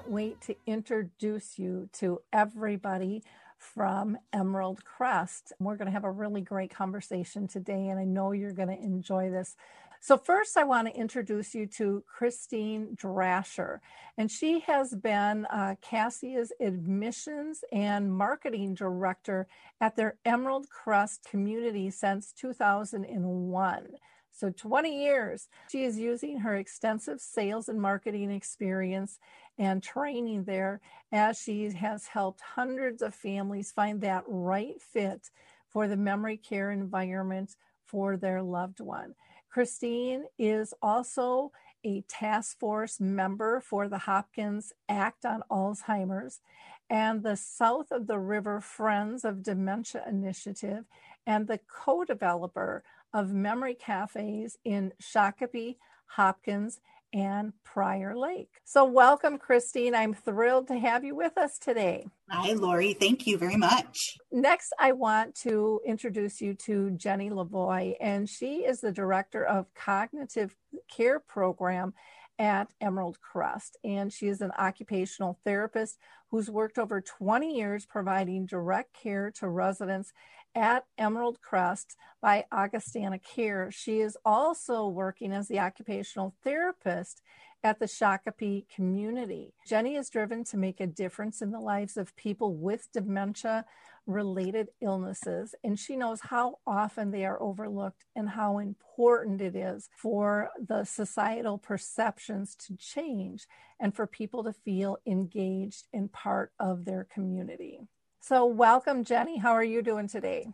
can't wait to introduce you to everybody from Emerald Crest. We're going to have a really great conversation today, and I know you're going to enjoy this. So, first, I want to introduce you to Christine Drasher, and she has been uh, Cassia's admissions and marketing director at their Emerald Crest community since 2001. So, 20 years. She is using her extensive sales and marketing experience and training there as she has helped hundreds of families find that right fit for the memory care environment for their loved one. Christine is also a task force member for the Hopkins Act on Alzheimer's and the South of the River Friends of Dementia Initiative and the co developer of memory cafes in Shakopee, Hopkins, and Prior Lake. So, welcome, Christine. I'm thrilled to have you with us today. Hi, Lori. Thank you very much. Next, I want to introduce you to Jenny LaVoi, and she is the director of Cognitive Care Program at Emerald Crest. And she is an occupational therapist who's worked over 20 years providing direct care to residents at Emerald Crest by Augustana Care. She is also working as the occupational therapist at the Shakopee community. Jenny is driven to make a difference in the lives of people with dementia related illnesses, and she knows how often they are overlooked and how important it is for the societal perceptions to change and for people to feel engaged and part of their community. So, welcome, Jenny. How are you doing today?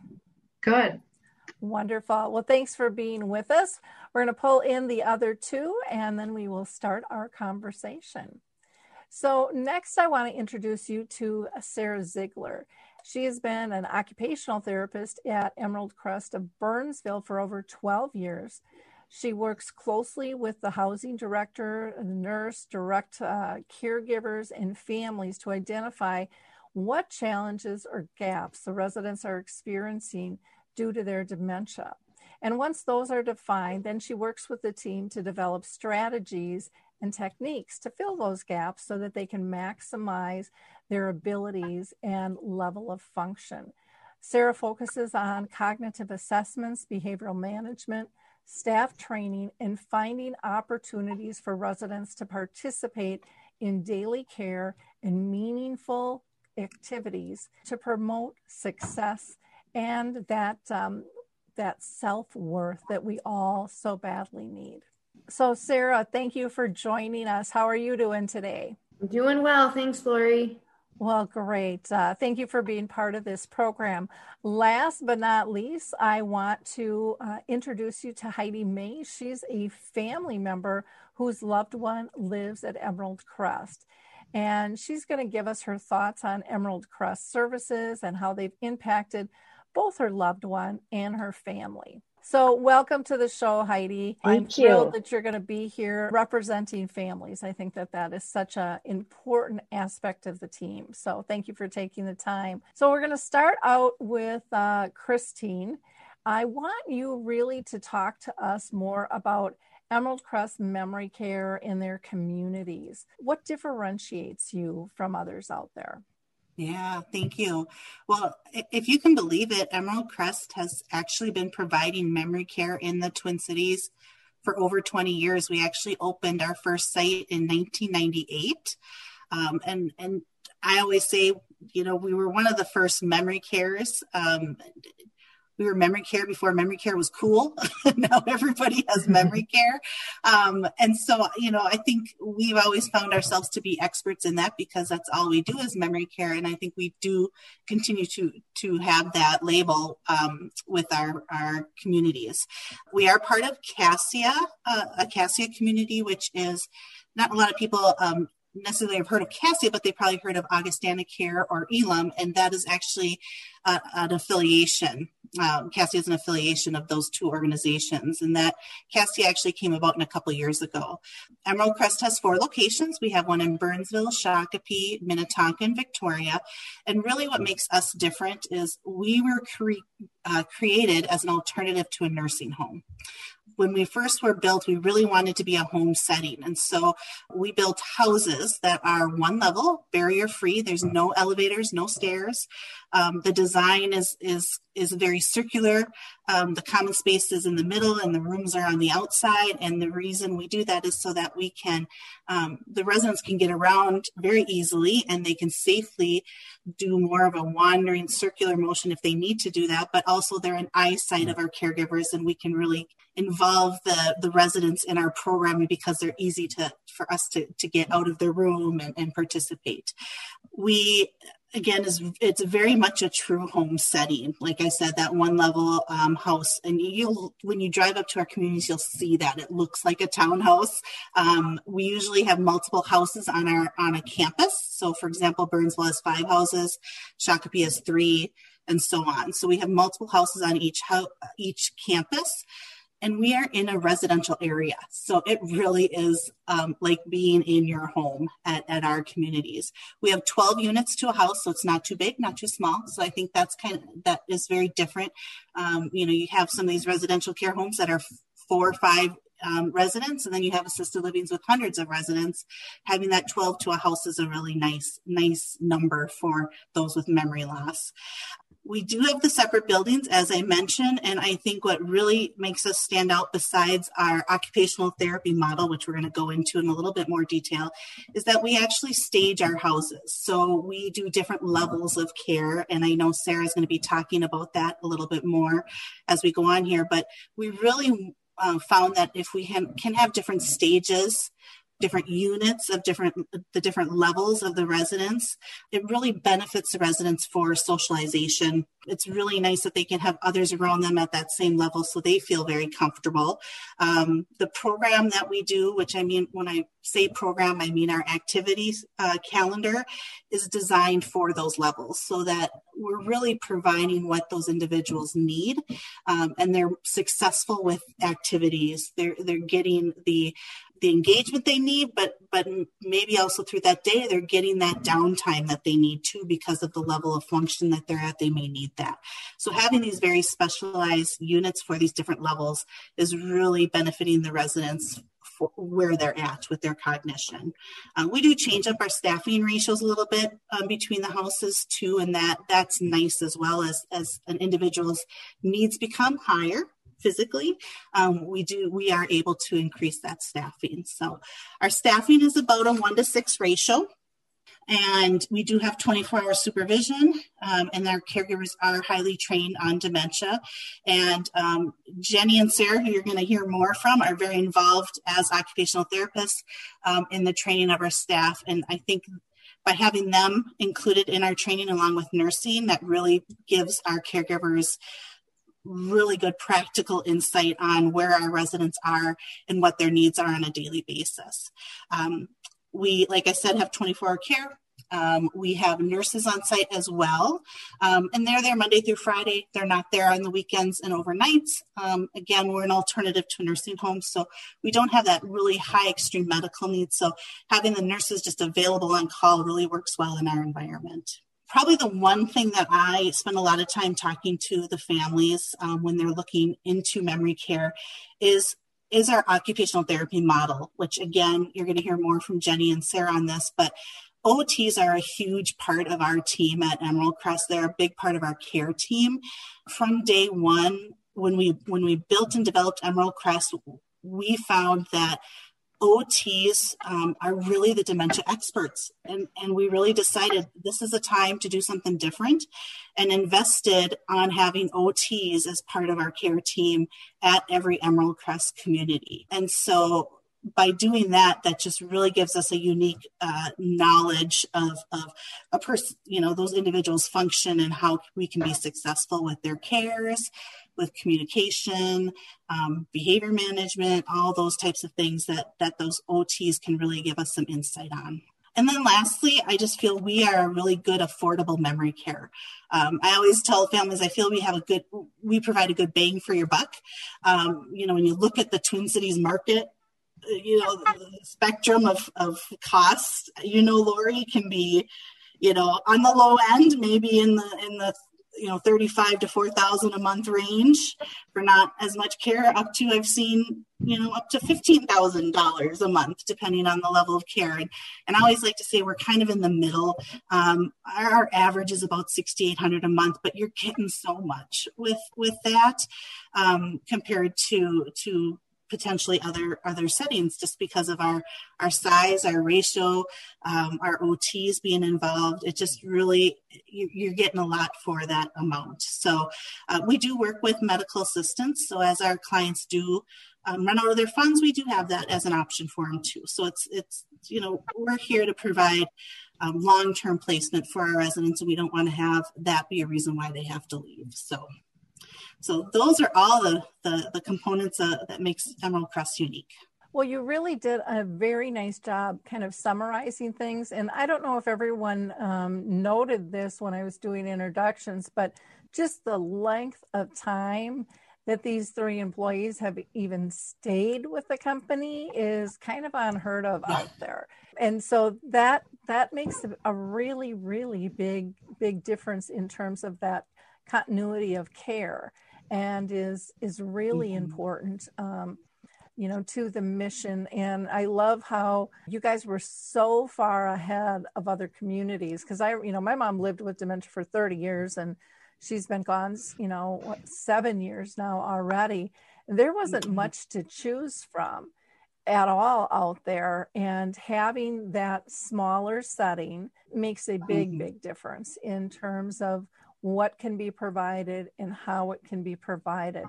Good. Wonderful. Well, thanks for being with us. We're going to pull in the other two and then we will start our conversation. So, next, I want to introduce you to Sarah Ziegler. She has been an occupational therapist at Emerald Crest of Burnsville for over 12 years. She works closely with the housing director, the nurse, direct uh, caregivers, and families to identify what challenges or gaps the residents are experiencing due to their dementia. And once those are defined, then she works with the team to develop strategies and techniques to fill those gaps so that they can maximize their abilities and level of function. Sarah focuses on cognitive assessments, behavioral management, staff training, and finding opportunities for residents to participate in daily care and meaningful activities to promote success and that um, that self worth that we all so badly need. So, Sarah, thank you for joining us. How are you doing today? I'm doing well. Thanks, Lori. Well, great. Uh, thank you for being part of this program. Last but not least, I want to uh, introduce you to Heidi Maes. She's a family member whose loved one lives at Emerald Crest and she's going to give us her thoughts on Emerald Crest services and how they've impacted both her loved one and her family. So, welcome to the show, Heidi. Thank I'm you. thrilled that you're going to be here representing families. I think that that is such an important aspect of the team. So, thank you for taking the time. So, we're going to start out with uh, Christine. I want you really to talk to us more about Emerald Crest Memory Care in their communities. What differentiates you from others out there? Yeah, thank you. Well, if you can believe it, Emerald Crest has actually been providing memory care in the Twin Cities for over 20 years. We actually opened our first site in 1998. Um, and, and I always say, you know, we were one of the first memory cares. Um, we were memory care before memory care was cool. now everybody has memory care. Um, and so, you know, I think we've always found ourselves to be experts in that because that's all we do is memory care. And I think we do continue to, to have that label um, with our, our communities. We are part of Cassia, uh, a Cassia community, which is not a lot of people um, necessarily have heard of Cassia, but they probably heard of Augustana Care or Elim, and that is actually uh, an affiliation. Um, Cassia is an affiliation of those two organizations, and that Cassia actually came about in a couple years ago. Emerald Crest has four locations. We have one in Burnsville, Shakopee, Minnetonka, and Victoria. And really, what makes us different is we were cre- uh, created as an alternative to a nursing home when we first were built, we really wanted to be a home setting. And so we built houses that are one level, barrier free. There's no elevators, no stairs. Um, the design is is is very circular. Um, the common space is in the middle, and the rooms are on the outside. And the reason we do that is so that we can um, the residents can get around very easily, and they can safely do more of a wandering circular motion if they need to do that. But also they're in eyesight of our caregivers, and we can really involve the the residents in our programming because they're easy to for us to to get out of the room and, and participate. We again is it's very much a true home setting. Like i said that one level um, house and you'll when you drive up to our communities you'll see that it looks like a townhouse. Um, we usually have multiple houses on our on a campus. So for example burnsville has five houses shakopee has three and so on. So we have multiple houses on each house each campus and we are in a residential area. So it really is um, like being in your home at, at our communities. We have 12 units to a house, so it's not too big, not too small. So I think that's kind of, that is very different. Um, you know, you have some of these residential care homes that are four or five um, residents, and then you have assisted livings with hundreds of residents. Having that 12 to a house is a really nice, nice number for those with memory loss. We do have the separate buildings, as I mentioned, and I think what really makes us stand out besides our occupational therapy model, which we're going to go into in a little bit more detail, is that we actually stage our houses. So we do different levels of care, and I know Sarah's going to be talking about that a little bit more as we go on here, but we really uh, found that if we can have different stages different units of different the different levels of the residents. It really benefits the residents for socialization. It's really nice that they can have others around them at that same level so they feel very comfortable. Um, the program that we do which i mean when i say program i mean our activities uh, calendar is designed for those levels so that we're really providing what those individuals need um, and they're successful with activities. They're they're getting the the engagement they need, but but maybe also through that day they're getting that downtime that they need too because of the level of function that they're at. They may need that. So having these very specialized units for these different levels is really benefiting the residents where they're at with their cognition. Uh, we do change up our staffing ratios a little bit um, between the houses too, and that that's nice as well as as an individual's needs become higher physically, um, we do we are able to increase that staffing. So our staffing is about a one to six ratio. And we do have 24 hour supervision, um, and our caregivers are highly trained on dementia. And um, Jenny and Sarah, who you're going to hear more from, are very involved as occupational therapists um, in the training of our staff. And I think by having them included in our training along with nursing, that really gives our caregivers really good practical insight on where our residents are and what their needs are on a daily basis. Um, we, like I said, have 24 hour care. Um, we have nurses on site as well, um, and they're there Monday through Friday. They're not there on the weekends and overnights. Um, again, we're an alternative to nursing home, so we don't have that really high extreme medical needs. So having the nurses just available on call really works well in our environment probably the one thing that I spend a lot of time talking to the families um, when they're looking into memory care is is our occupational therapy model, which again, you're going to hear more from Jenny and Sarah on this, but OTs are a huge part of our team at Emerald Crest. They're a big part of our care team. From day one, when we when we built and developed Emerald Crest, we found that OTs um, are really the dementia experts. And, and we really decided this is a time to do something different and invested on having OTs as part of our care team at every Emerald Crest community. And so by doing that, that just really gives us a unique uh, knowledge of, of a person, you know, those individuals' function and how we can be successful with their cares, with communication, um, behavior management, all those types of things that that those OTs can really give us some insight on. And then lastly, I just feel we are a really good, affordable memory care. Um, I always tell families, I feel we have a good, we provide a good bang for your buck. Um, you know, when you look at the Twin Cities market, you know, the spectrum of, of costs, you know, Lori can be, you know, on the low end, maybe in the, in the you know 35 to 4000 a month range for not as much care up to i've seen you know up to $15000 a month depending on the level of care. And, and i always like to say we're kind of in the middle. Um, our, average is about 6800 a month but you're getting so much with with that um, compared to to potentially other other settings just because of our our size our ratio um, our ots being involved. It just really you, are getting a lot for that amount. So uh, we do work with medical assistance. So as our clients do um, run out of their funds we do have that as an option for them too. So it's it's you know we're here to provide um, long-term placement for our residents. And we don't want to have that be a reason why they have to leave. So so those are all the, the, the components uh, that makes Emerald Crest unique. Well, you really did a very nice job kind of summarizing things. And I don't know if everyone um, noted this when I was doing introductions, but just the length of time that these three employees have even stayed with the company is kind of unheard of out there. And so that that makes a really really big big difference in terms of that continuity of care and is is really mm-hmm. important um, you know to the mission and i love how you guys were so far ahead of other communities because i you know my mom lived with dementia for 30 years and she's been gone you know what, seven years now already there wasn't mm-hmm. much to choose from at all out there and having that smaller setting makes a big mm-hmm. big difference in terms of what can be provided and how it can be provided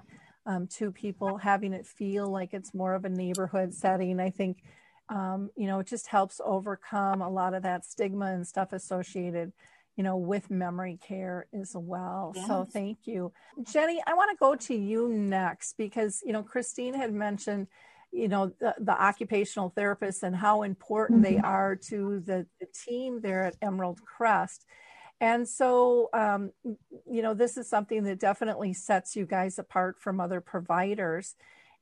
um, to people, having it feel like it's more of a neighborhood setting. I think, um, you know, it just helps overcome a lot of that stigma and stuff associated, you know, with memory care as well. Yes. So thank you. Jenny, I want to go to you next because, you know, Christine had mentioned you know the, the, occupational therapists and how important mm-hmm. they are to the, the team there at emerald crest and so, um, you know, this is something that definitely sets you guys apart from other providers.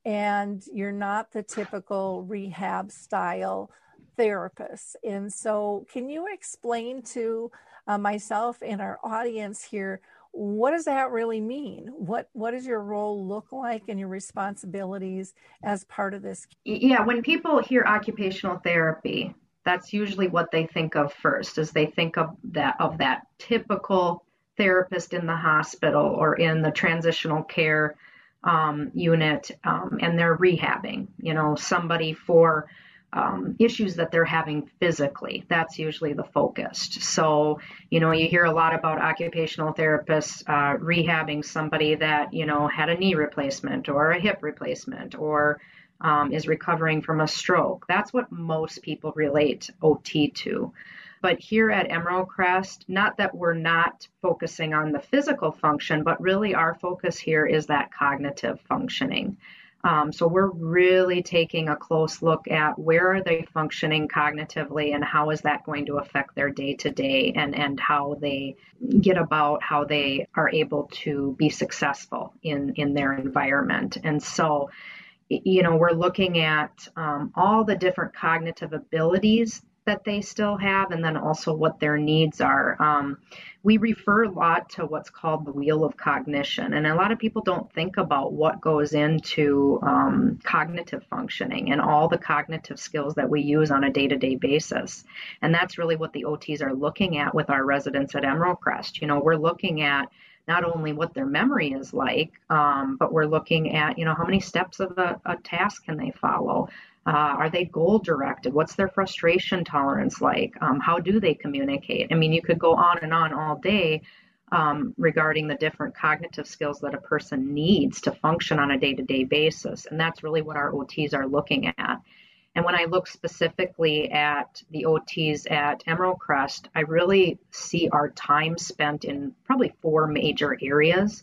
And you're not the typical rehab style therapist. And so, can you explain to uh, myself and our audience here what does that really mean? What what does your role look like and your responsibilities as part of this? Yeah, when people hear occupational therapy, that's usually what they think of first is they think of that of that typical therapist in the hospital or in the transitional care um, unit um, and they're rehabbing you know somebody for um, issues that they're having physically. That's usually the focus. So you know you hear a lot about occupational therapists uh, rehabbing somebody that you know had a knee replacement or a hip replacement or um, is recovering from a stroke. That's what most people relate OT to. But here at Emerald Crest, not that we're not focusing on the physical function, but really our focus here is that cognitive functioning. Um, so we're really taking a close look at where are they functioning cognitively and how is that going to affect their day to day and and how they get about how they are able to be successful in in their environment. And so you know, we're looking at um, all the different cognitive abilities that they still have and then also what their needs are. Um, we refer a lot to what's called the wheel of cognition, and a lot of people don't think about what goes into um, cognitive functioning and all the cognitive skills that we use on a day to day basis. And that's really what the OTs are looking at with our residents at Emerald Crest. You know, we're looking at not only what their memory is like, um, but we're looking at, you know, how many steps of a, a task can they follow? Uh, are they goal directed? What's their frustration tolerance like? Um, how do they communicate? I mean, you could go on and on all day um, regarding the different cognitive skills that a person needs to function on a day to day basis. And that's really what our OTs are looking at. And when I look specifically at the OTs at Emerald Crest, I really see our time spent in probably four major areas.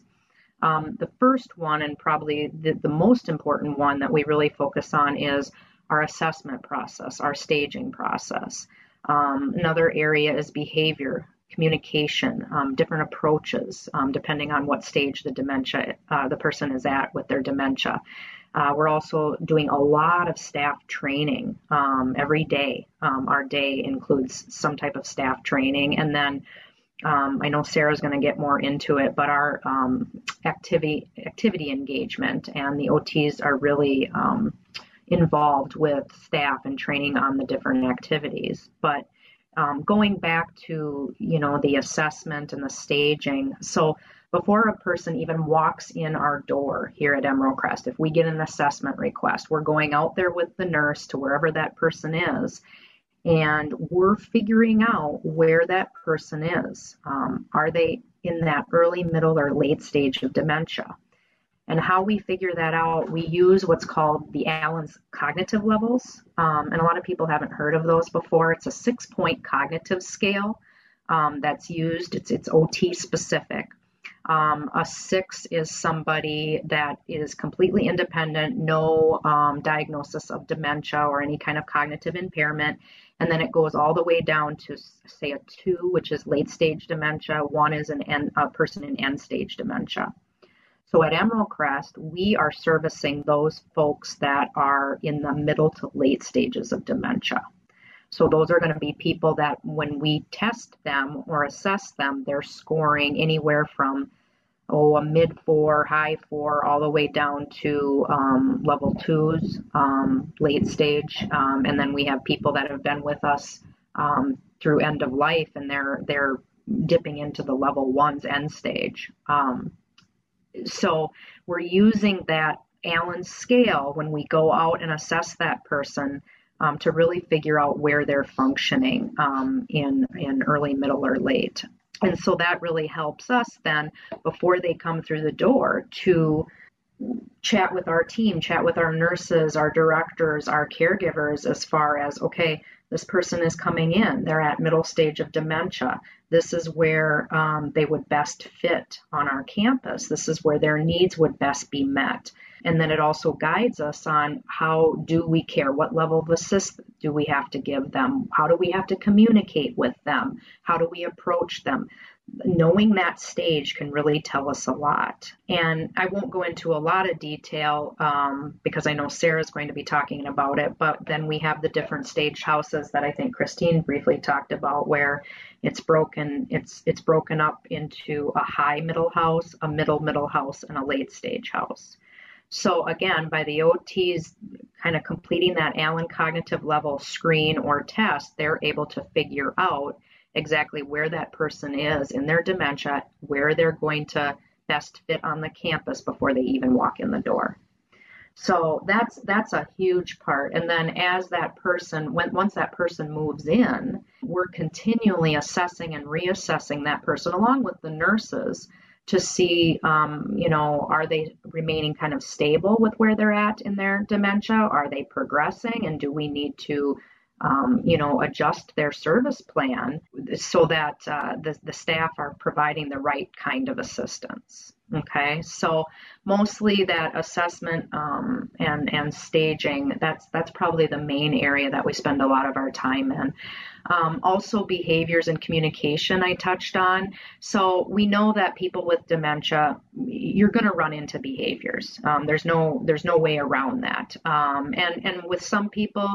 Um, the first one, and probably the, the most important one that we really focus on, is our assessment process, our staging process. Um, another area is behavior, communication, um, different approaches, um, depending on what stage the dementia uh, the person is at with their dementia. Uh, we're also doing a lot of staff training um, every day. Um, our day includes some type of staff training, and then um, I know Sarah's going to get more into it, but our um, activity activity engagement and the OTs are really um, involved with staff and training on the different activities. But um, going back to you know the assessment and the staging, so before a person even walks in our door here at Emerald Crest, if we get an assessment request, we're going out there with the nurse to wherever that person is, and we're figuring out where that person is. Um, are they in that early, middle, or late stage of dementia? And how we figure that out, we use what's called the Allen's cognitive levels. Um, and a lot of people haven't heard of those before. It's a six point cognitive scale um, that's used, it's, it's OT specific. Um, a six is somebody that is completely independent, no um, diagnosis of dementia or any kind of cognitive impairment. And then it goes all the way down to, say, a two, which is late stage dementia. One is an end, a person in end stage dementia. So at Emerald Crest, we are servicing those folks that are in the middle to late stages of dementia. So those are going to be people that when we test them or assess them, they're scoring anywhere from oh a mid four, high four, all the way down to um, level twos, um, late stage, um, and then we have people that have been with us um, through end of life, and they're they're dipping into the level ones end stage. Um, so we're using that Allen scale when we go out and assess that person um, to really figure out where they're functioning um, in, in early, middle, or late. And so that really helps us then before they come through the door to chat with our team, chat with our nurses, our directors, our caregivers as far as, okay, this person is coming in, they're at middle stage of dementia. This is where um, they would best fit on our campus. This is where their needs would best be met. And then it also guides us on how do we care? What level of assistance do we have to give them? How do we have to communicate with them? How do we approach them? Knowing that stage can really tell us a lot. And I won't go into a lot of detail um, because I know Sarah's going to be talking about it, but then we have the different stage houses that I think Christine briefly talked about where it's broken it's it's broken up into a high middle house, a middle middle house, and a late stage house. So again, by the OTs kind of completing that Allen cognitive level screen or test, they're able to figure out exactly where that person is in their dementia, where they're going to best fit on the campus before they even walk in the door. So that's that's a huge part. And then as that person, when, once that person moves in, we're continually assessing and reassessing that person along with the nurses to see, um, you know, are they remaining kind of stable with where they're at in their dementia? Are they progressing? And do we need to, um, you know, adjust their service plan so that uh, the, the staff are providing the right kind of assistance? Okay, so mostly that assessment um, and and staging. That's that's probably the main area that we spend a lot of our time in. Um, also, behaviors and communication I touched on. So we know that people with dementia, you're going to run into behaviors. Um, there's no there's no way around that. Um, and and with some people,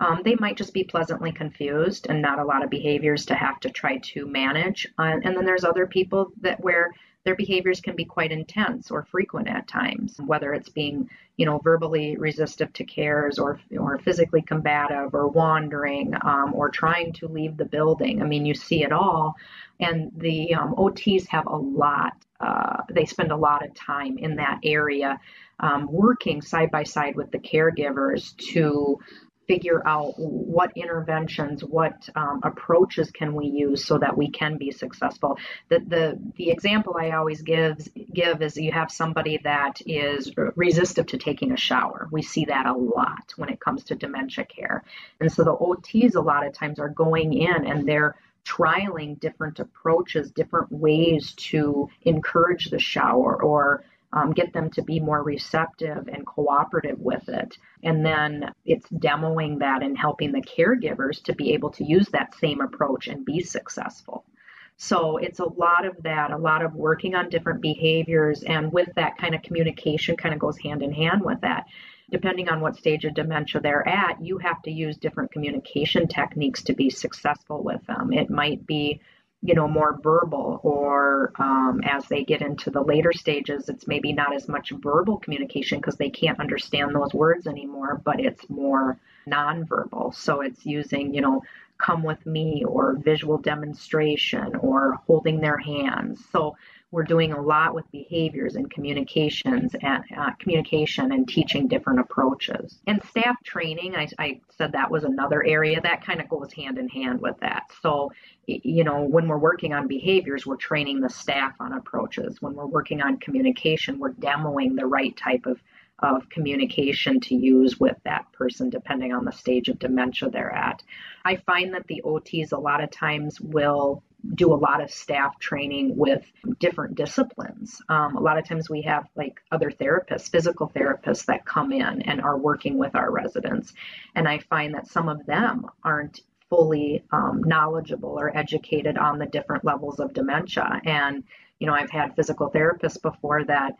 um, they might just be pleasantly confused and not a lot of behaviors to have to try to manage. Uh, and then there's other people that where their behaviors can be quite intense or frequent at times, whether it's being, you know, verbally resistive to cares or, or physically combative or wandering um, or trying to leave the building. I mean, you see it all. And the um, OTs have a lot, uh, they spend a lot of time in that area um, working side by side with the caregivers to figure out what interventions, what um, approaches can we use so that we can be successful. The, the the example I always give give is you have somebody that is resistant to taking a shower. We see that a lot when it comes to dementia care, and so the OTs a lot of times are going in and they're trialing different approaches, different ways to encourage the shower or um, get them to be more receptive and cooperative with it. And then it's demoing that and helping the caregivers to be able to use that same approach and be successful. So it's a lot of that, a lot of working on different behaviors, and with that kind of communication kind of goes hand in hand with that. Depending on what stage of dementia they're at, you have to use different communication techniques to be successful with them. It might be you know, more verbal, or um, as they get into the later stages, it's maybe not as much verbal communication because they can't understand those words anymore, but it's more nonverbal. So it's using, you know, come with me or visual demonstration or holding their hands. So we're doing a lot with behaviors and communications and uh, communication and teaching different approaches. And staff training, I, I said that was another area that kind of goes hand in hand with that. So, you know, when we're working on behaviors, we're training the staff on approaches. When we're working on communication, we're demoing the right type of of communication to use with that person depending on the stage of dementia they're at. I find that the OTs a lot of times will do a lot of staff training with different disciplines. Um, a lot of times we have like other therapists, physical therapists that come in and are working with our residents. And I find that some of them aren't fully um, knowledgeable or educated on the different levels of dementia. And, you know, I've had physical therapists before that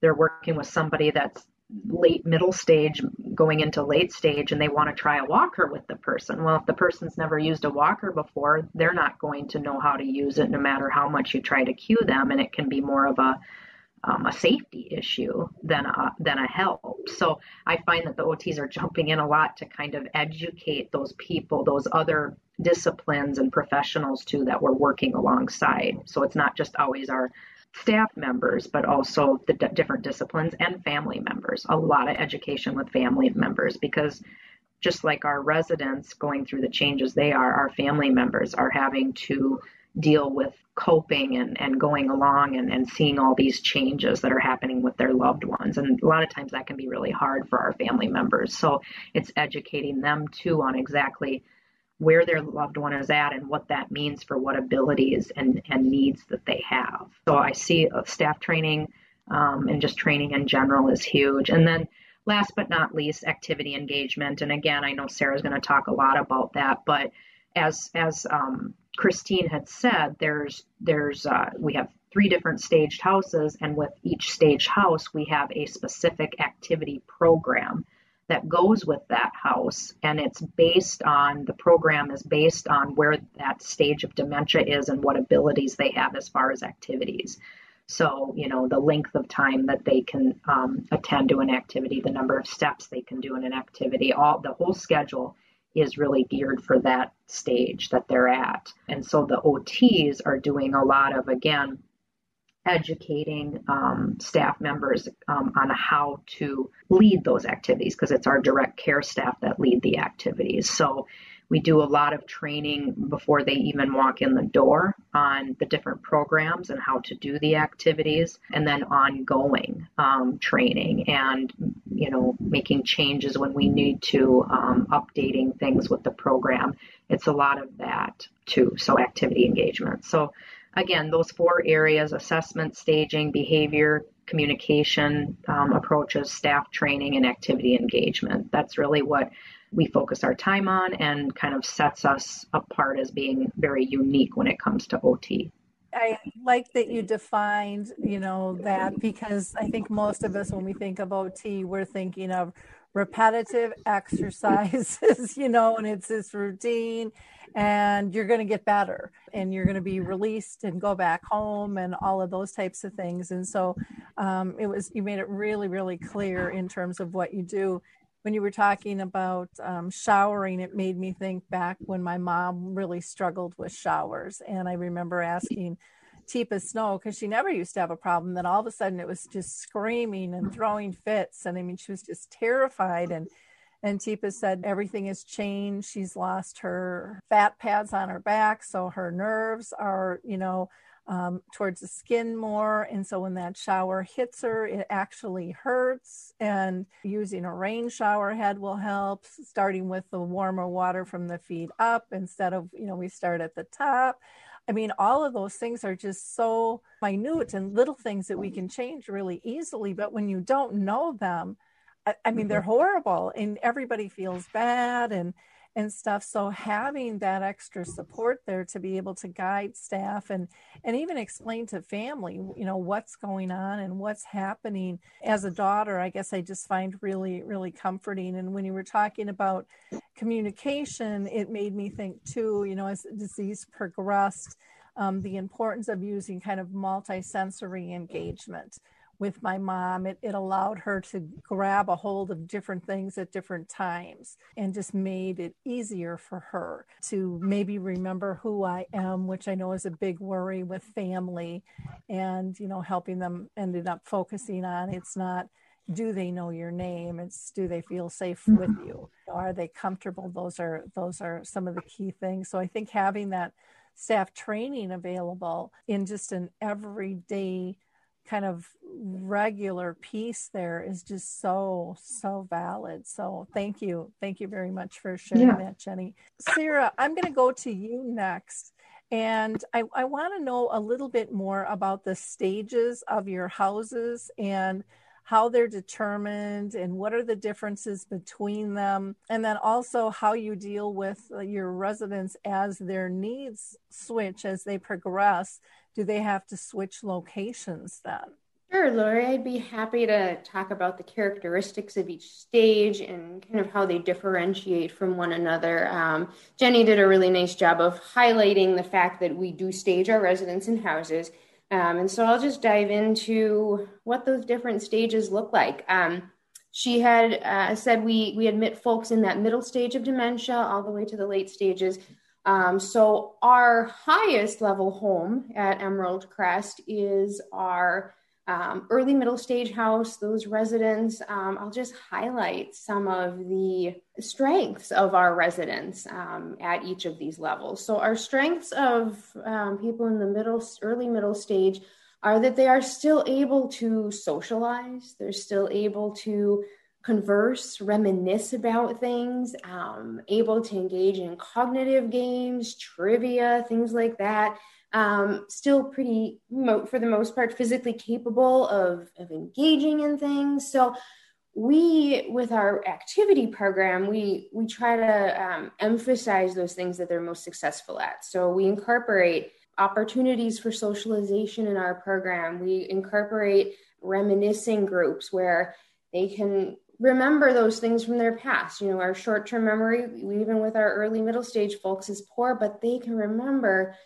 they're working with somebody that's late middle stage going into late stage and they want to try a walker with the person. Well if the person's never used a walker before they're not going to know how to use it no matter how much you try to cue them and it can be more of a um, a safety issue than a than a help. So i find that the ots are jumping in a lot to kind of educate those people those other disciplines and professionals too that we're working alongside. So it's not just always our staff members, but also the d- different disciplines and family members. A lot of education with family members because just like our residents going through the changes they are, our family members are having to deal with coping and, and going along and, and seeing all these changes that are happening with their loved ones. And a lot of times that can be really hard for our family members. So it's educating them too on exactly where their loved one is at and what that means for what abilities and, and needs that they have. So I see staff training um, and just training in general is huge. And then last but not least, activity engagement. And again, I know Sarah's going to talk a lot about that, but as as um, Christine had said, there's there's uh, we have three different staged houses, and with each staged house, we have a specific activity program that goes with that house and it's based on the program is based on where that stage of dementia is and what abilities they have as far as activities. So you know the length of time that they can um, attend to an activity the number of steps they can do in an activity all the whole schedule is really geared for that stage that they're at. And so the ots are doing a lot of again educating um, staff members um, on how to lead those activities because it's our direct care staff that lead the activities. So we do a lot of training before they even walk in the door on the different programs and how to do the activities, and then ongoing um, training and you know making changes when we need to, um, updating things with the program. It's a lot of that too. So activity engagement. So again, those four areas assessment, staging, behavior, communication um, approaches, staff training, and activity engagement. That's really what we focus our time on and kind of sets us apart as being very unique when it comes to OT. I like that you defined, you know, that because I think most of us, when we think of OT, we're thinking of repetitive exercises, you know, and it's this routine and you're going to get better and you're going to be released and go back home and all of those types of things. And so um, it was, you made it really, really clear in terms of what you do. When you were talking about um, showering, it made me think back when my mom really struggled with showers. And I remember asking, Teepa Snow because she never used to have a problem. Then all of a sudden it was just screaming and throwing fits. And I mean, she was just terrified. And and Teepa said everything has changed. She's lost her fat pads on her back, so her nerves are, you know, um, towards the skin more. And so when that shower hits her, it actually hurts. And using a rain shower head will help, starting with the warmer water from the feet up instead of, you know, we start at the top. I mean, all of those things are just so minute and little things that we can change really easily. But when you don't know them, I, I mean, they're mm-hmm. horrible and everybody feels bad and and stuff. So having that extra support there to be able to guide staff and and even explain to family, you know, what's going on and what's happening. As a daughter, I guess I just find really, really comforting. And when you were talking about communication, it made me think too, you know, as disease progressed, um, the importance of using kind of multisensory engagement with my mom. It, it allowed her to grab a hold of different things at different times and just made it easier for her to maybe remember who I am, which I know is a big worry with family. And, you know, helping them ended up focusing on it's not do they know your name? It's do they feel safe with mm-hmm. you? Are they comfortable? Those are those are some of the key things. So i think having that staff training available in just an everyday kind of regular piece there is just so so valid. So thank you. Thank you very much for sharing yeah. that jenny. Sarah i'm going to go to you next. And i, I want to know a little bit more about the stages of your houses and how they're determined and what are the differences between them and then also how you deal with your residents as their needs switch as they progress do they have to switch locations then? Sure, Lori. I'd be happy to talk about the characteristics of each stage and kind of how they differentiate from one another. Um, Jenny did a really nice job of highlighting the fact that we do stage our residents in houses. Um, and so I'll just dive into what those different stages look like. Um, she had uh, said we, we admit folks in that middle stage of dementia all the way to the late stages. Um, so our highest level home at Emerald Crest is our um, early middle stage house. Those residents, um, I'll just highlight some of the strengths of our residents um, at each of these levels. So our strengths of um, people in the middle, early middle stage are that they are still able to socialize. They're still able to converse, reminisce about things, um, able to engage in cognitive games, trivia, things like that. Um, still pretty, mo- for the most part, physically capable of, of engaging in things. So, we with our activity program we we try to um, emphasize those things that they're most successful at so we incorporate opportunities for socialization in our program we incorporate reminiscing groups where they can remember those things from their past. You know, our short term memory, even with our early middle stage folks, is poor, but they can remember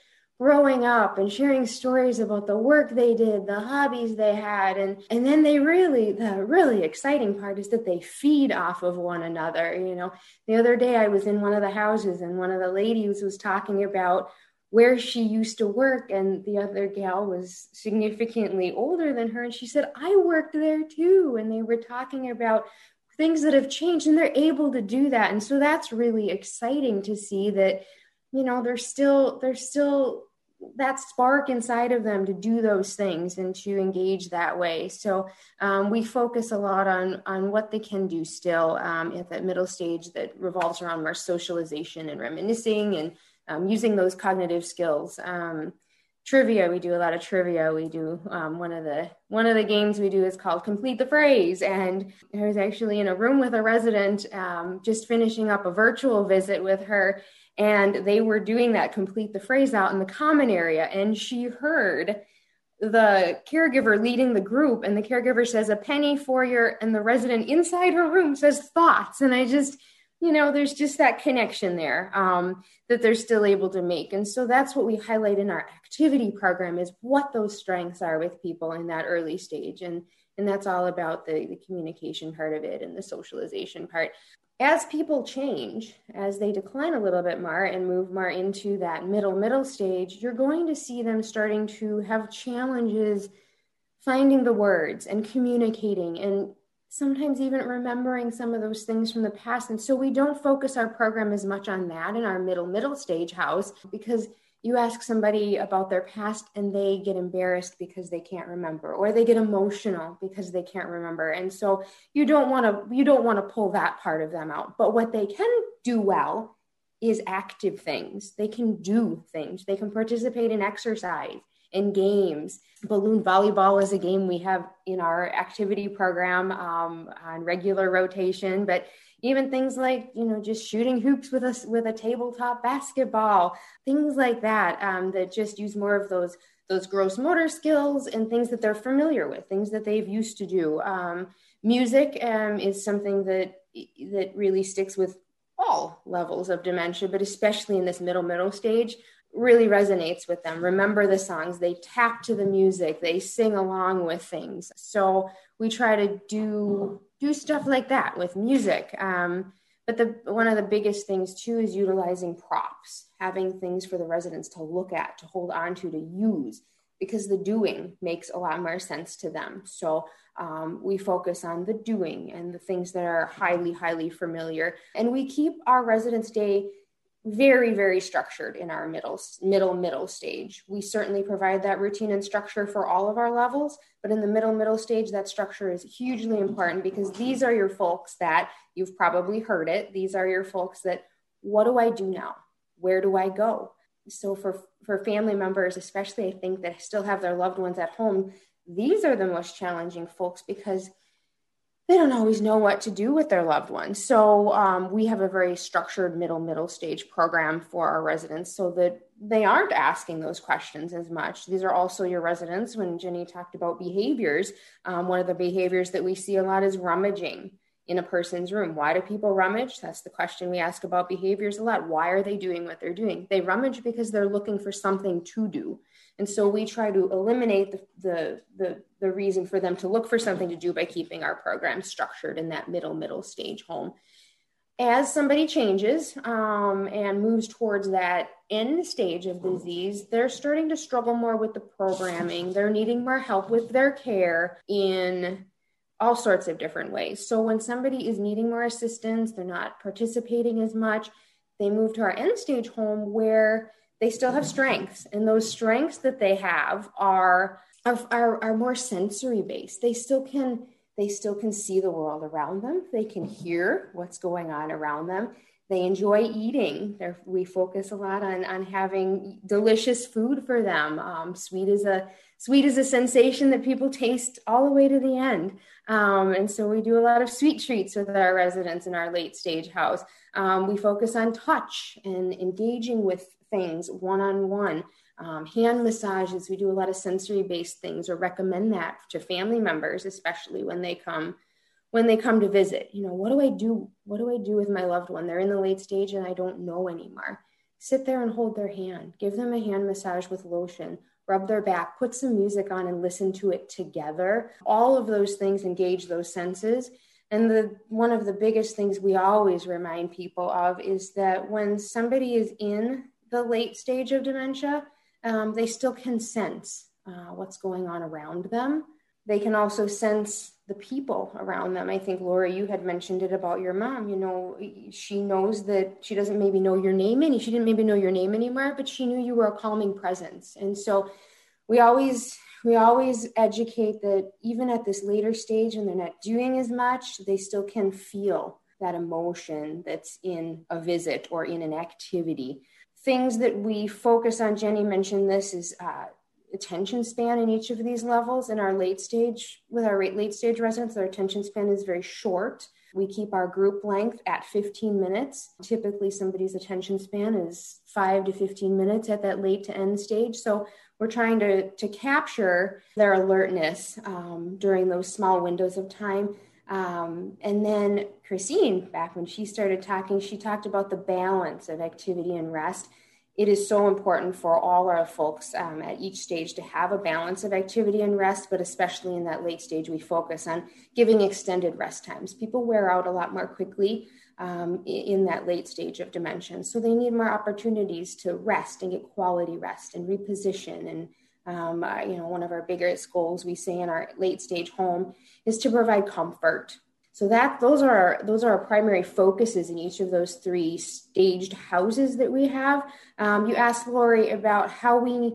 growing up and sharing stories about the work they did the hobbies they had. And and then they really the really exciting part is that they feed off of one another you know. The other day i was in one of the houses and one of the ladies was talking about where she used to work and the other gal was significantly older than her and she said i worked there too. And they were talking about things that have changed and they're able to do that. And so that's really exciting to see that you know there's still there's still that spark inside of them to do those things and to engage that way so um, we focus a lot on on what they can do still um, at that middle stage that revolves around more socialization and reminiscing and um, using those cognitive skills. Um, trivia, we do a lot of trivia. We do um, one of the one of the games we do is called Complete the Phrase, and I was actually in a room with a resident um, just finishing up a virtual visit with her. And they were doing that complete the phrase out in the common area, and she heard the caregiver leading the group and the caregiver says a penny for your and the resident inside her room says thoughts. And i just you know there's just that connection there um, that they're still able to make. And so that's what we highlight in our activity program is what those strengths are with people in that early stage. And and that's all about the, the communication part of it and the socialization part as people change as they decline a little bit more and move more into that middle middle stage you're going to see them starting to have challenges finding the words and communicating and sometimes even remembering some of those things from the past. And so we don't focus our program as much on that in our middle, middle stage house because you ask somebody about their past and they get embarrassed because they can't remember or they get emotional because they can't remember. And so you don't want to you don't want to pull that part of them out. But what they can do well is active things. They can do things. They can participate in exercise in games. Balloon volleyball is a game we have in our activity program um, on regular rotation, but even things like you know just shooting hoops with us with a tabletop basketball, things like that um, that just use more of those those gross motor skills and things that they're familiar with, things that they've used to do. Um, music um, is something that that really sticks with all levels of dementia, but especially in this middle middle stage really resonates with them. Remember the songs, they tap to the music, they sing along with things. So we try to do do stuff like that with music. Um, but the one of the biggest things too is utilizing props, having things for the residents to look at, to hold on to, to use, because the doing makes a lot more sense to them. So um, we focus on the doing and the things that are highly, highly familiar. And we keep our residents' day very very structured in our middle middle middle stage. We certainly provide that routine and structure for all of our levels but in the middle middle stage that structure is hugely important because these are your folks that you've probably heard it. These are your folks that what do i do now? Where do i go? So for for family members especially i think that still have their loved ones at home these are the most challenging folks because they don't always know what to do with their loved ones. So um, we have a very structured middle middle stage program for our residents so that they aren't asking those questions as much. These are also your residents. When Jenny talked about behaviors, um, one of the behaviors that we see a lot is rummaging in a person's room. Why do people rummage? That's the question we ask about behaviors a lot. Why are they doing what they're doing? They rummage because they're looking for something to do. And so we try to eliminate the, the, the, the reason for them to look for something to do by keeping our program structured in that middle, middle stage home. As somebody changes um, and moves towards that end stage of disease, they're starting to struggle more with the programming. They're needing more help with their care in all sorts of different ways. So when somebody is needing more assistance, they're not participating as much, they move to our end stage home where they still have strengths and those strengths that they have are are, are, more sensory based. They still can they still can see the world around them. They can hear what's going on around them. They enjoy eating. They're, we focus a lot on on having delicious food for them. Um, sweet is a sweet is a sensation that people taste all the way to the end. Um, and so we do a lot of sweet treats with our residents in our late stage house. Um, we focus on touch and engaging with things one on one. Hand massages, we do a lot of sensory based things or recommend that to family members, especially when they come when they come to visit. You know, what do I do? What do I do with my loved one? They're in the late stage and I don't know anymore. Sit there and hold their hand, give them a hand massage with lotion, rub their back, put some music on and listen to it together. All of those things engage those senses. And the one of the biggest things we always remind people of is that when somebody is in the late stage of dementia, um, they still can sense uh, what's going on around them. They can also sense the people around them. I think, Lori, you had mentioned it about your mom. You know, she knows that she doesn't maybe know your name any, she didn't maybe know your name anymore, but she knew you were a calming presence. And so we always, we always educate that even at this later stage and they're not doing as much, they still can feel that emotion that's in a visit or in an activity things that we focus on, Jenny mentioned this, is uh, attention span in each of these levels. In our late stage, with our late stage residents, our attention span is very short. We keep our group length at 15 minutes. Typically, somebody's attention span is five to 15 minutes at that late to end stage. So we're trying to, to capture their alertness um, during those small windows of time. Um, and then Christine, back when she started talking, she talked about the balance of activity and rest. It is so important for all our folks um, at each stage to have a balance of activity and rest, but especially in that late stage, we focus on giving extended rest times. People wear out a lot more quickly um, in that late stage of dementia. So they need more opportunities to rest and get quality rest and reposition. And, um, uh, you know, one of our biggest goals we say in our late stage home is to provide comfort. So that those are those are our primary focuses in each of those three staged houses that we have. Um, you asked Lori about how we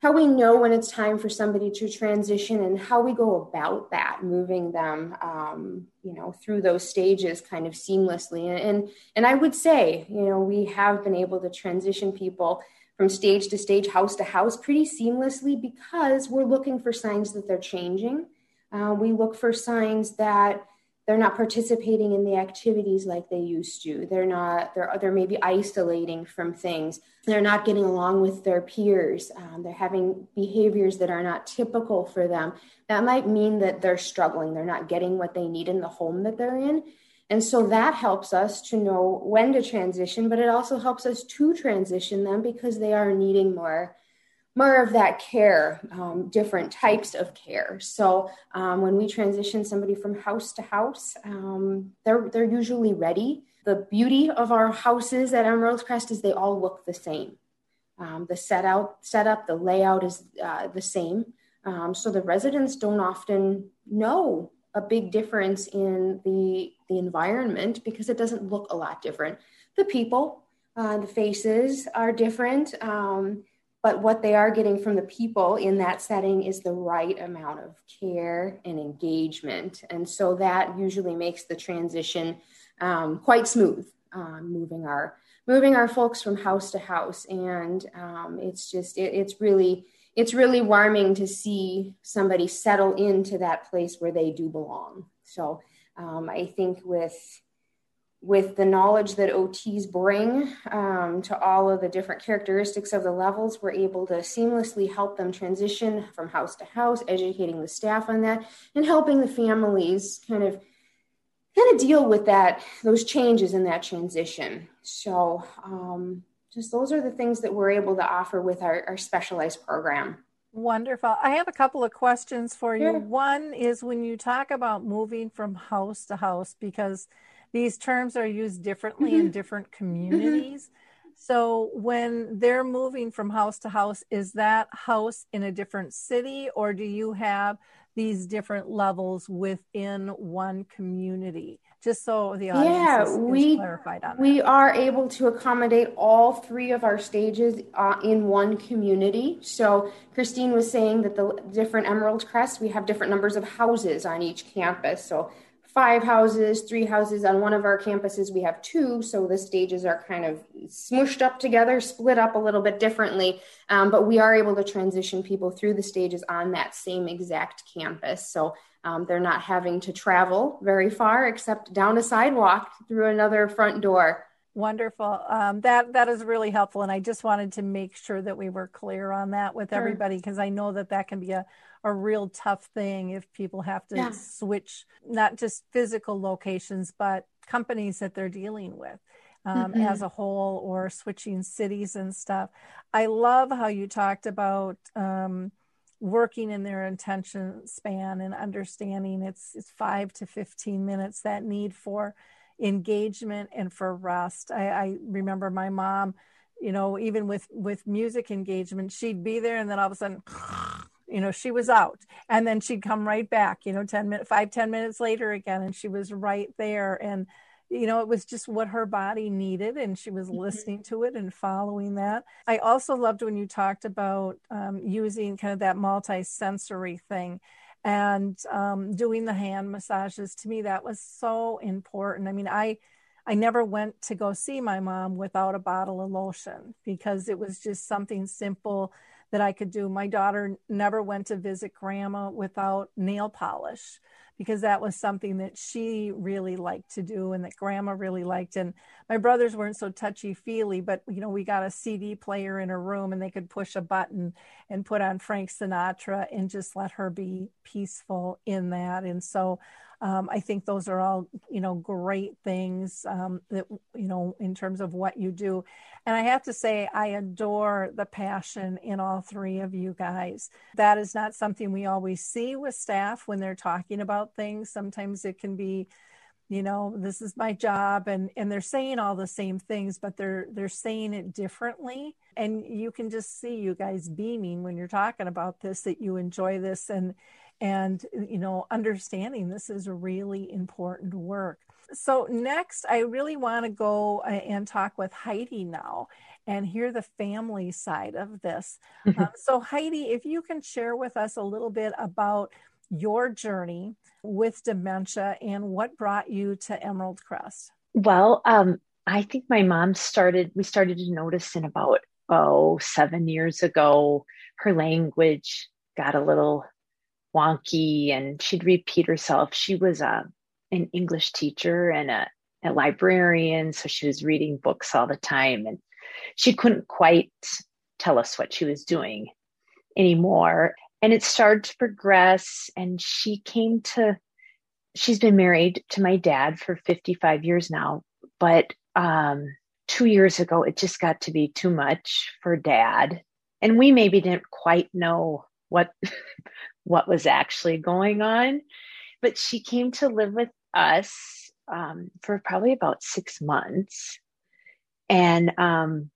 how we know when it's time for somebody to transition and how we go about that moving them um, you know through those stages kind of seamlessly and, and and i would say you know we have been able to transition people from stage to stage house to house pretty seamlessly because we're looking for signs that they're changing. Uh, we look for signs that they're not participating in the activities like they used to. They're not they're they're maybe isolating from things. They're not getting along with their peers. Um, they're having behaviors that are not typical for them. That might mean that they're struggling. They're not getting what they need in the home that they're in and so that helps us to know when to transition but it also helps us to transition them because they are needing more more of that care, um, different types of care. So um, when we transition somebody from house to house, um, they're they're usually ready. The beauty of our houses at Emerald Crest is they all look the same. Um, the set out setup, the layout is uh, the same. Um, so the residents don't often know a big difference in the the environment because it doesn't look a lot different. The people, uh, the faces are different. Um, but what they are getting from the people in that setting is the right amount of care and engagement and so that usually makes the transition um, quite smooth um, moving our moving our folks from house to house and um, it's just it, it's really it's really warming to see somebody settle into that place where they do belong so um, i think with with the knowledge that OTs bring um, to all of the different characteristics of the levels, we're able to seamlessly help them transition from house to house, educating the staff on that, and helping the families kind of kind of deal with that those changes in that transition. So, um, just those are the things that we're able to offer with our, our specialized program. Wonderful. I have a couple of questions for you. Sure. One is when you talk about moving from house to house, because these terms are used differently mm-hmm. in different communities. Mm-hmm. So when they're moving from house to house, is that house in a different city or do you have these different levels within one community? Just so the audience yeah, is, is we, clarified on We are able to accommodate all three of our stages uh, in one community. So Christine was saying that the different Emerald Crest, we have different numbers of houses on each campus. So five houses, three houses. On one of our campuses, we have two. So the stages are kind of smushed up together, split up a little bit differently. Um, but we are able to transition people through the stages on that same exact campus. So um, they're not having to travel very far except down a sidewalk through another front door. Wonderful. Um, that that is really helpful, and I just wanted to make sure that we were clear on that with sure. everybody because I know that that can be a a real tough thing if people have to yeah. switch not just physical locations but companies that they're dealing with um, mm-hmm. as a whole or switching cities and stuff i love how you talked about um, working in their attention span and understanding it's it's five to 15 minutes that need for engagement and for rest I, I remember my mom you know even with with music engagement she'd be there and then all of a sudden you know she was out. And then she'd come right back you know 10 minutes five ten minutes later again and she was right there. And you know it was just what her body needed and she was mm-hmm. listening to it and following that. I also loved when you talked about um, using kind of that multi-sensory thing and um, doing the hand massages. To me that was so important. I mean i I never went to go see my mom without a bottle of lotion because it was just something simple that I could do. My daughter never went to visit grandma without nail polish because that was something that she really liked to do and that grandma really liked. And my brothers weren't so touchy feely, but you know, we got a CD player in her room and they could push a button and put on Frank Sinatra and just let her be peaceful in that. And so um, I think those are all, you know, great things um, that, you know, in terms of what you do. And I have to say, I adore the passion in all three of you guys. That is not something we always see with staff when they're talking about things. Sometimes it can be, you know this is my job and and they're saying all the same things but they're they're saying it differently and you can just see you guys beaming when you're talking about this that you enjoy this and and you know understanding this is really important work. So next i really want to go uh, and talk with heidi now and hear the family side of this. Mm-hmm. uh, so heidi if you can share with us a little bit about your journey with dementia and what brought you to emerald crest. Well um, i think my mom started we started to notice in about oh seven years ago her language got a little wonky and she'd repeat herself. She was a, uh, an English teacher and a, a librarian, so she was reading books all the time and she couldn't quite tell us what she was doing anymore. And it started to progress and she came to she's been married to my dad for 55 years now, but um 2 years ago it just got to be too much for dad. And we maybe didn't quite know what what was actually going on. But she came to live with us um, for probably about six months, and um,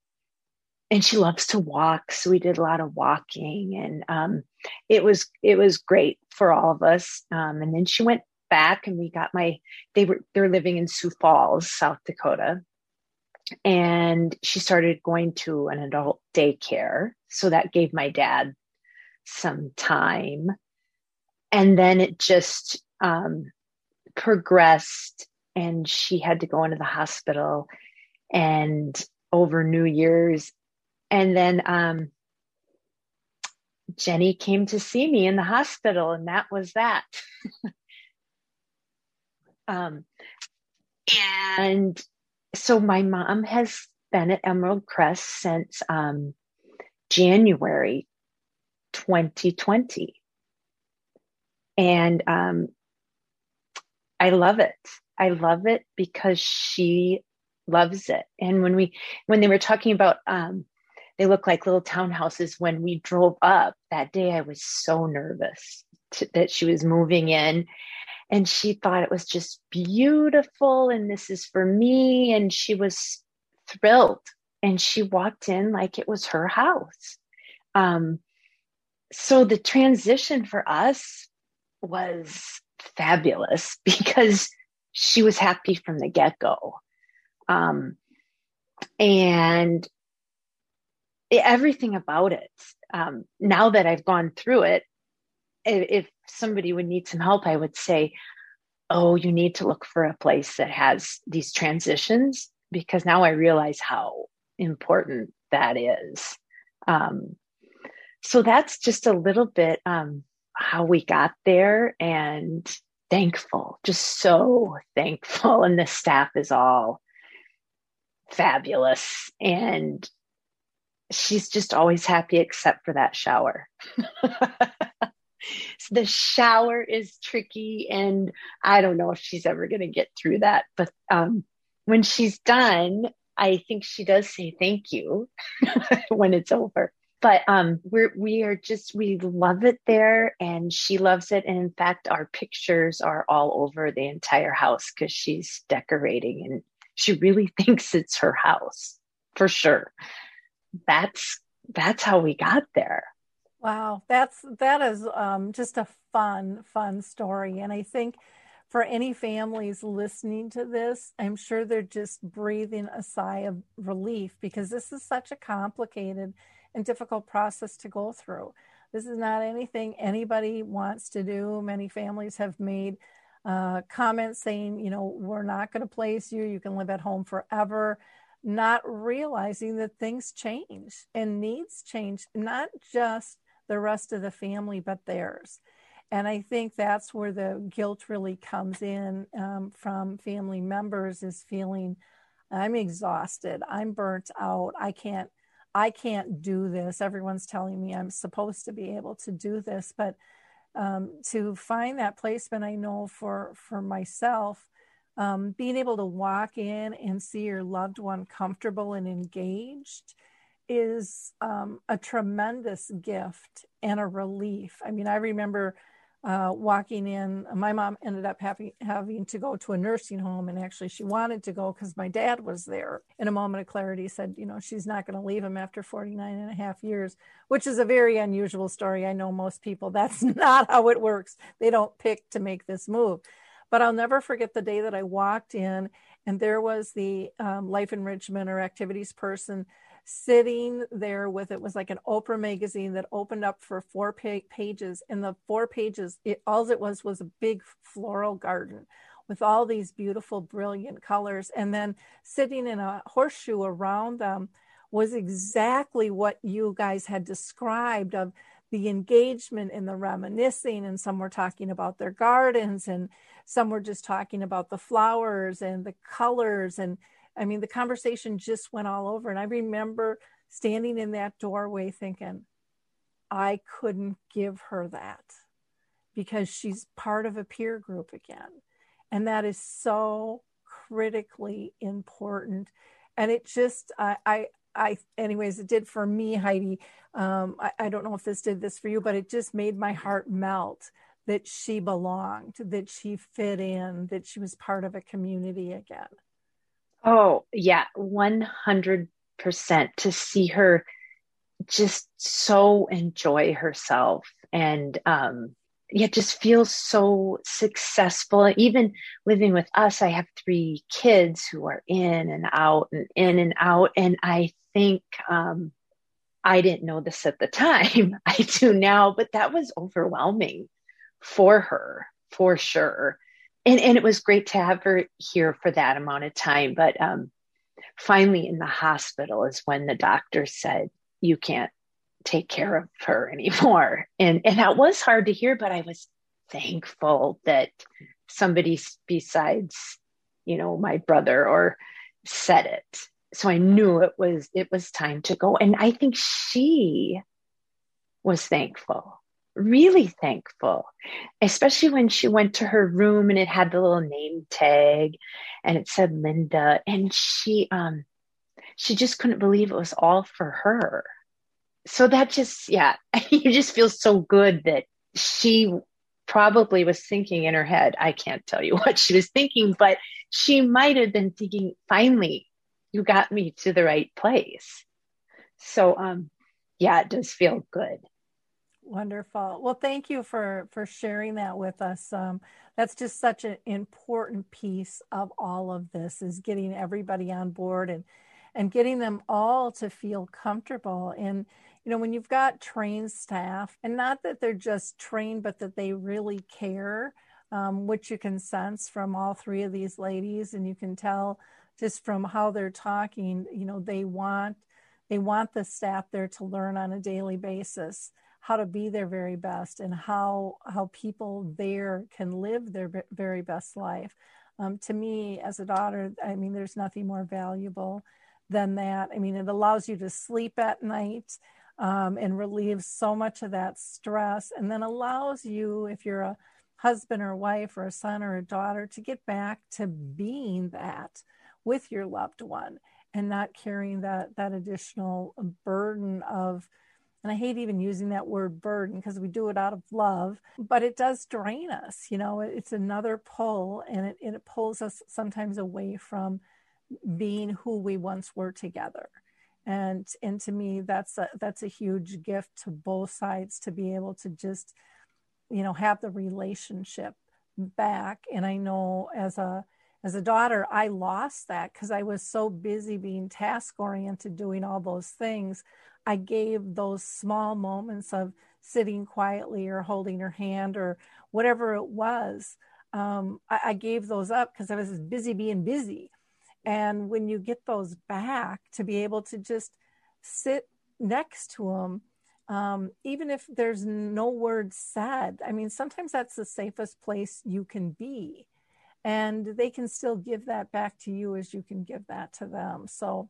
and she loves to walk, so we did a lot of walking, and um, it was it was great for all of us. Um, and then she went back, and we got my they were they're living in Sioux Falls, South Dakota, and she started going to an adult daycare, so that gave my dad some time. And then it just um, progressed, and she had to go into the hospital and over New Year's. And then um, Jenny came to see me in the hospital, and that was that. um, and so my mom has been at Emerald Crest since um, January 2020. And um, I love it. I love it because she loves it. And when we, when they were talking about, um, they look like little townhouses. When we drove up that day, I was so nervous to, that she was moving in and she thought it was just beautiful and this is for me. And she was thrilled and she walked in like it was her house. Um, so the transition for us was fabulous because she was happy from the get go. Um, and everything about it, um, now that I've gone through it, if somebody would need some help, I would say, Oh, you need to look for a place that has these transitions because now I realize how important that is. Um, so that's just a little bit um, how we got there and thankful, just so thankful. And the staff is all fabulous. And she's just always happy except for that shower. the shower is tricky and I don't know if she's ever going to get through that. But um, when she's done, I think she does say thank you when it's over but um, we're we are just we love it there, and she loves it. And in fact, our pictures are all over the entire house because she's decorating, and she really thinks it's her house for sure. That's that's how we got there. Wow, that's that is um, just a fun fun story, and I think for any families listening to this, I'm sure they're just breathing a sigh of relief because this is such a complicated and difficult process to go through. This is not anything anybody wants to do. Many families have made uh, comments saying, you know, we're not going to place you. You can live at home forever, not realizing that things change and needs change, not just the rest of the family, but theirs. And I think that's where the guilt really comes in um, from family members is feeling I'm exhausted, I'm burnt out, I can't. I can't do this. Everyone's telling me I'm supposed to be able to do this, but um, to find that placement, I know for for myself, um, being able to walk in and see your loved one comfortable and engaged is um, a tremendous gift and a relief. I mean, I remember uh, walking in. My mom ended up having having to go to a nursing home, and actually she wanted to go because my dad was there. In a moment of clarity, said, you know, she's not going to leave him after 49 and a half years, which is a very unusual story. I know most people that's not how it works. They don't pick to make this move. But I'll never forget the day that I walked in, and there was the um, life enrichment or activities person sitting there with it was like an Oprah magazine that opened up for four pa- pages. And the four pages, it, all it was was a big floral garden with all these beautiful, brilliant colors. And then sitting in a horseshoe around them was exactly what you guys had described of the engagement and the reminiscing. And some were talking about their gardens, and some were just talking about the flowers and the colors and I mean, the conversation just went all over. And I remember standing in that doorway thinking, I couldn't give her that because she's part of a peer group again. And that is so critically important. And it just, I, I, I anyways, it did for me, Heidi. Um, I, I don't know if this did this for you, but it just made my heart melt that she belonged, that she fit in, that she was part of a community again. Oh, yeah, 100% to see her just so enjoy herself and um yeah just feel so successful. Even living with us i have three kids who are in and out and in and out. And i think um i didn't know this at the time. I do now but that was overwhelming for her for sure and and it was great to have her here for that amount of time but um finally in the hospital is when the doctor said you can't take care of her anymore. And and that was hard to hear but i was thankful that somebody besides you know my brother or said it. So i knew it was it was time to go. And i think she was thankful really thankful, especially when she went to her room and it had the little name tag and it said Linda and she um she just couldn't believe it was all for her. So that just yeah, you just feel so good that she probably was thinking in her head, I can't tell you what she was thinking, but she might have been thinking, finally, you got me to the right place. So um yeah, it does feel good. Wonderful. Well, thank you for for sharing that with us. Um, that's just such an important piece of all of this is getting everybody on board and and getting them all to feel comfortable. And you know, when you've got trained staff, and not that they're just trained, but that they really care, um, which you can sense from all three of these ladies, and you can tell just from how they're talking. You know, they want they want the staff there to learn on a daily basis how to be their very best and how how people there can live their very best life. Um, to me, as a daughter, I mean, there's nothing more valuable than that. I mean, it allows you to sleep at night um, and relieves so much of that stress, and then allows you, if you're a husband or wife or a son or a daughter, to get back to being that with your loved one and not carrying that that additional burden of and I hate even using that word burden because we do it out of love, but it does drain us. You know, it's another pull and it, and it pulls us sometimes away from being who we once were together. And, and to me, that's a, that's a huge gift to both sides to be able to just, you know, have the relationship back. And I know as a, as a daughter, I lost that because I was so busy being task oriented, doing all those things. I gave those small moments of sitting quietly or holding her hand or whatever it was. Um, I, I gave those up because I was busy being busy. And when you get those back, to be able to just sit next to them um, even if there's no words said. I mean, sometimes that's the safest place you can be. And they can still give that back to you as you can give that to them. So,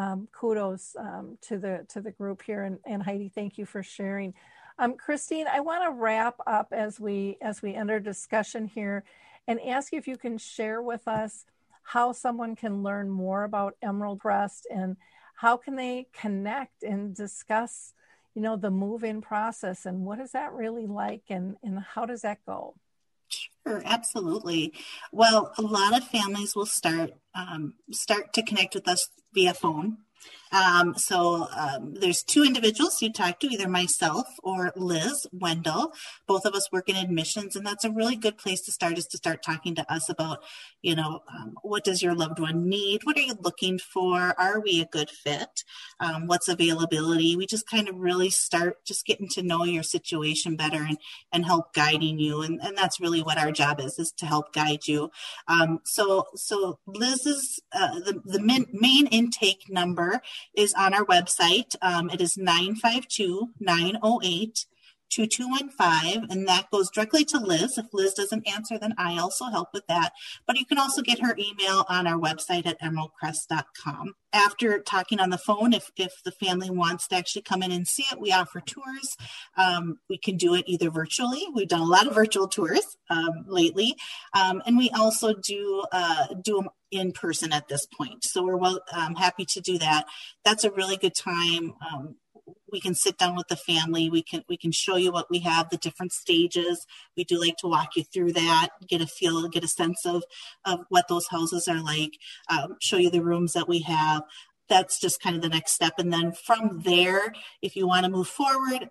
um, kudos um, to the to the group here, and, and Heidi, thank you for sharing. Um, Christine, I want to wrap up as we as we enter discussion here, and ask you if you can share with us how someone can learn more about Emerald Crest and how can they connect and discuss you know the move in process and what is that really like and and how does that go Sure, absolutely. Well, a lot of families will start um, start to connect with us via phone um, so um, there's two individuals you talk to, either myself or Liz Wendell. Both of us work in admissions, and that's a really good place to start. Is to start talking to us about, you know, um, what does your loved one need? What are you looking for? Are we a good fit? Um, what's availability? We just kind of really start just getting to know your situation better and and help guiding you, and and that's really what our job is is to help guide you. Um, so so Liz's uh, the the main, main intake number is on our website. Um, it is 952 908 2215, and that goes directly to Liz. If Liz doesn't answer, then I also help with that. But you can also get her email on our website at emeraldcrest.com. After talking on the phone, if, if the family wants to actually come in and see it, we offer tours. Um, we can do it either virtually. We've done a lot of virtual tours um, lately, um, and we also do uh, do them in person at this point. So we're well um, happy to do that. That's a really good time um, we can sit down with the family. We can we can show you what we have the different stages. We do like to walk you through that get a feel get a sense of of what those houses are like um, show you the rooms that we have that's just kind of the next step. And then from there, if you want to move forward,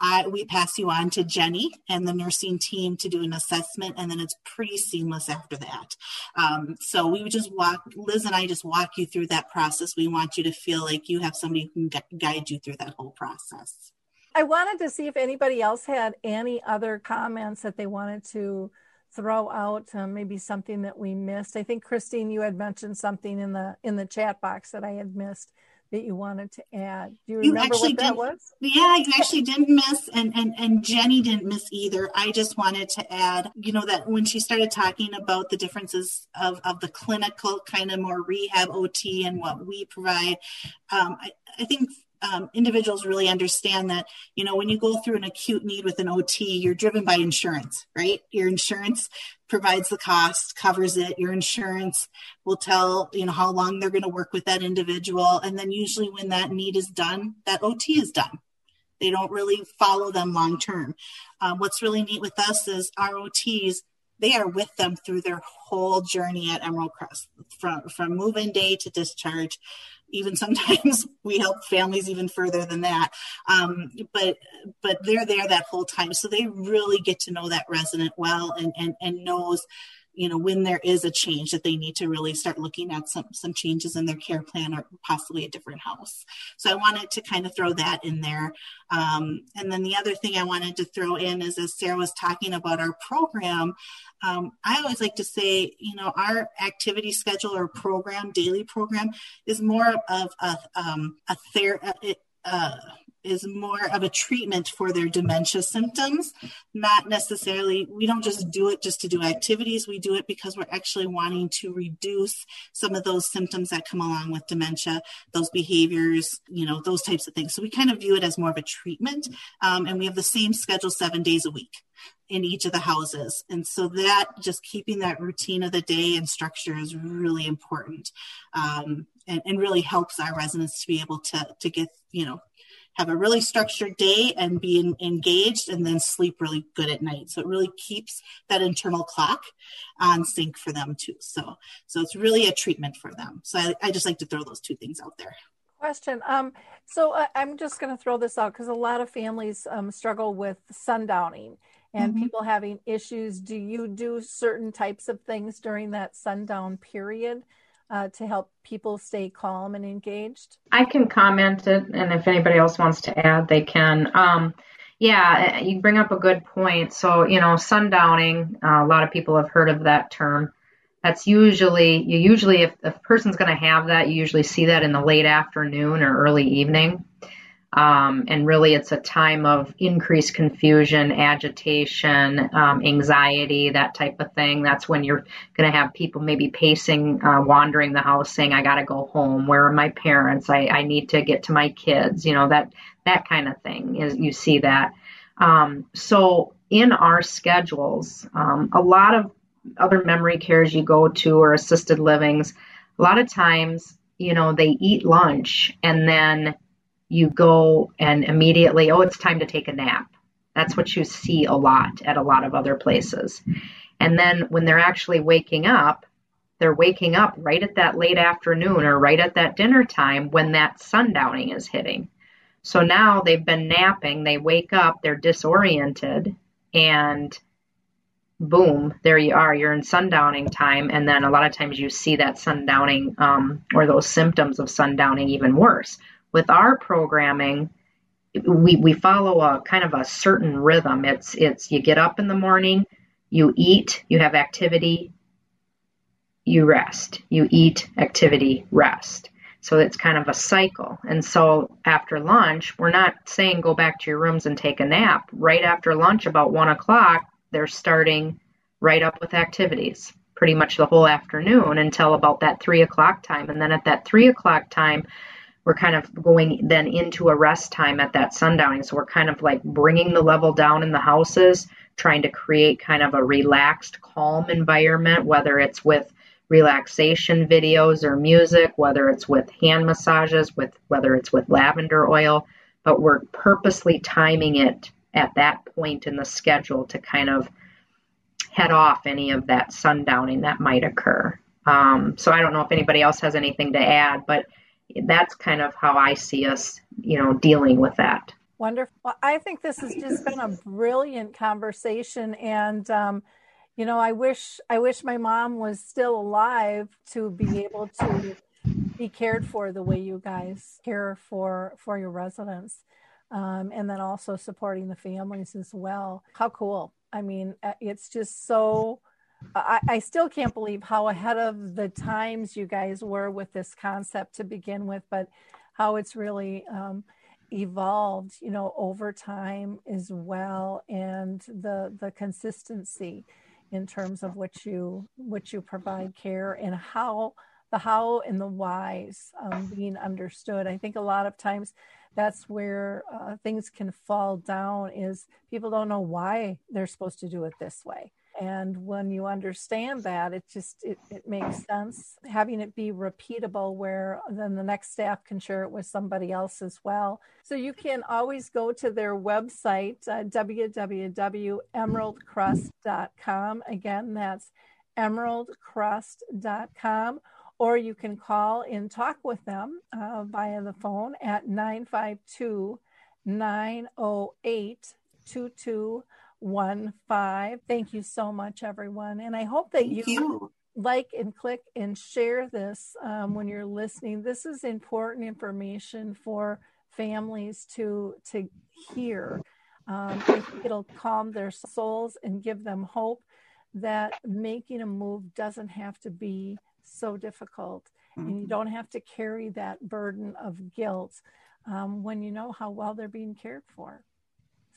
I, we pass you on to Jenny and the nursing team to do an assessment, and then it's pretty seamless after that. Um, so we would just walk, Liz and I just walk you through that process. We want you to feel like you have somebody who can guide you through that whole process. I wanted to see if anybody else had any other comments that they wanted to throw out um, maybe something that we missed. I think Christine, you had mentioned something in the in the chat box that I had missed that you wanted to add. Do you remember you what that was? Yeah, you actually didn't miss, and and and Jenny didn't miss either. I just wanted to add, you know, that when she started talking about the differences of of the clinical kind of more rehab OT and what we provide, um, I, I think um, individuals really understand that you know when you go through an acute need with an ot you're driven by insurance right? Your insurance provides the cost covers it. Your insurance will tell you know how long they're going to work with that individual. And then usually when that need is done that ot is done. They don't really follow them long term. Um, what's really neat with us is our ots they are with them through their whole journey at emerald crest from from move-in day to discharge even sometimes we help families even further than that. Um, but but they're there that whole time. So they really get to know that resident well and and, and knows you know when there is a change that they need to really start looking at some some changes in their care plan or possibly a different house. So i wanted to kind of throw that in there. Um, and then the other thing i wanted to throw in is as sarah was talking about our program um, i always like to say you know our activity schedule or program daily program is more of a, um, a ther- uh, is more of a treatment for their dementia symptoms, not necessarily, we don't just do it just to do activities. We do it because we're actually wanting to reduce some of those symptoms that come along with dementia, those behaviors, you know, those types of things. So we kind of view it as more of a treatment. Um, and we have the same schedule seven days a week in each of the houses. And so that just keeping that routine of the day and structure is really important um, and, and really helps our residents to be able to, to get, you know, have a really structured day and be in, engaged and then sleep really good at night. So it really keeps that internal clock on sync for them too. So, so it's really a treatment for them. So I, I just like to throw those two things out there. Question. Um, so uh, I'm just going to throw this out because a lot of families um, struggle with sundowning and mm-hmm. people having issues. Do you do certain types of things during that sundown period? Uh, to help people stay calm and engaged? I can comment it, and if anybody else wants to add, they can. Um, yeah, you bring up a good point. So, you know, sundowning, uh, a lot of people have heard of that term. That's usually, you usually, if, if a person's going to have that, you usually see that in the late afternoon or early evening. Um, and really, it's a time of increased confusion, agitation, um, anxiety, that type of thing. That's when you're going to have people maybe pacing, uh, wandering the house, saying, "I got to go home. Where are my parents? I, I need to get to my kids." You know that that kind of thing. Is you see that. Um, so in our schedules, um, a lot of other memory cares you go to or assisted livings, a lot of times, you know, they eat lunch and then you go and immediately, oh, it's time to take a nap. That's what you see a lot at a lot of other places. And then when they're actually waking up, they're waking up right at that late afternoon or right at that dinner time when that sundowning is hitting. So now they've been napping, they wake up, they're disoriented, and boom, there you are. You're in sundowning time. And then a lot of times you see that sundowning um, or those symptoms of sundowning even worse with our programming, we, we follow a kind of a certain rhythm. It's it's you get up in the morning, you eat, you have activity, you rest. You eat, activity, rest. So it's kind of a cycle. And so after lunch, we're not saying go back to your rooms and take a nap. Right after lunch, about one o'clock, they're starting right up with activities pretty much the whole afternoon until about that three o'clock time. And then at that three o'clock time, we're kind of going then into a rest time at that sundowning. So we're kind of like bringing the level down in the houses, trying to create kind of a relaxed, calm environment, whether it's with relaxation videos or music, whether it's with hand massages, with whether it's with lavender oil, but we're purposely timing it at that point in the schedule to kind of head off any of that sundowning that might occur. Um, so I don't know if anybody else has anything to add, but that's kind of how I see us, you know, dealing with that. Wonderful. Well, I think this has just been a brilliant conversation, and um, you know, I wish I wish my mom was still alive to be able to be cared for the way you guys care for for your residents, um, and then also supporting the families as well. How cool! I mean, uh, it's just so I, I, still can't believe how ahead of the times you guys were with this concept to begin with, but how it's really um, evolved, you know, over time as well, and the the consistency in terms of what you what you provide care and how the how and the whys um, being understood. I think a lot of times that's where uh, things can fall down is people don't know why they're supposed to do it this way and when you understand that it just it, it makes sense having it be repeatable where then the next staff can share it with somebody else as well. So you can always go to their website uh, www.emeraldcrest.com again that's emeraldcrust.com or you can call and talk with them uh, via the phone at 952 908 one five. Thank you so much, everyone. And I hope that you, you, like and click and share this um, when you're listening. This is important information for families to to hear. Um, it'll calm their souls and give them hope that making a move doesn't have to be so difficult, mm-hmm. and you mm-hmm. don't have to carry that burden of guilt um, when you know how well they're being cared for.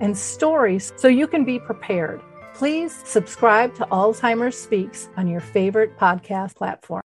and stories so you can be prepared. Please subscribe to Alzheimer's Speaks on your favorite podcast platform.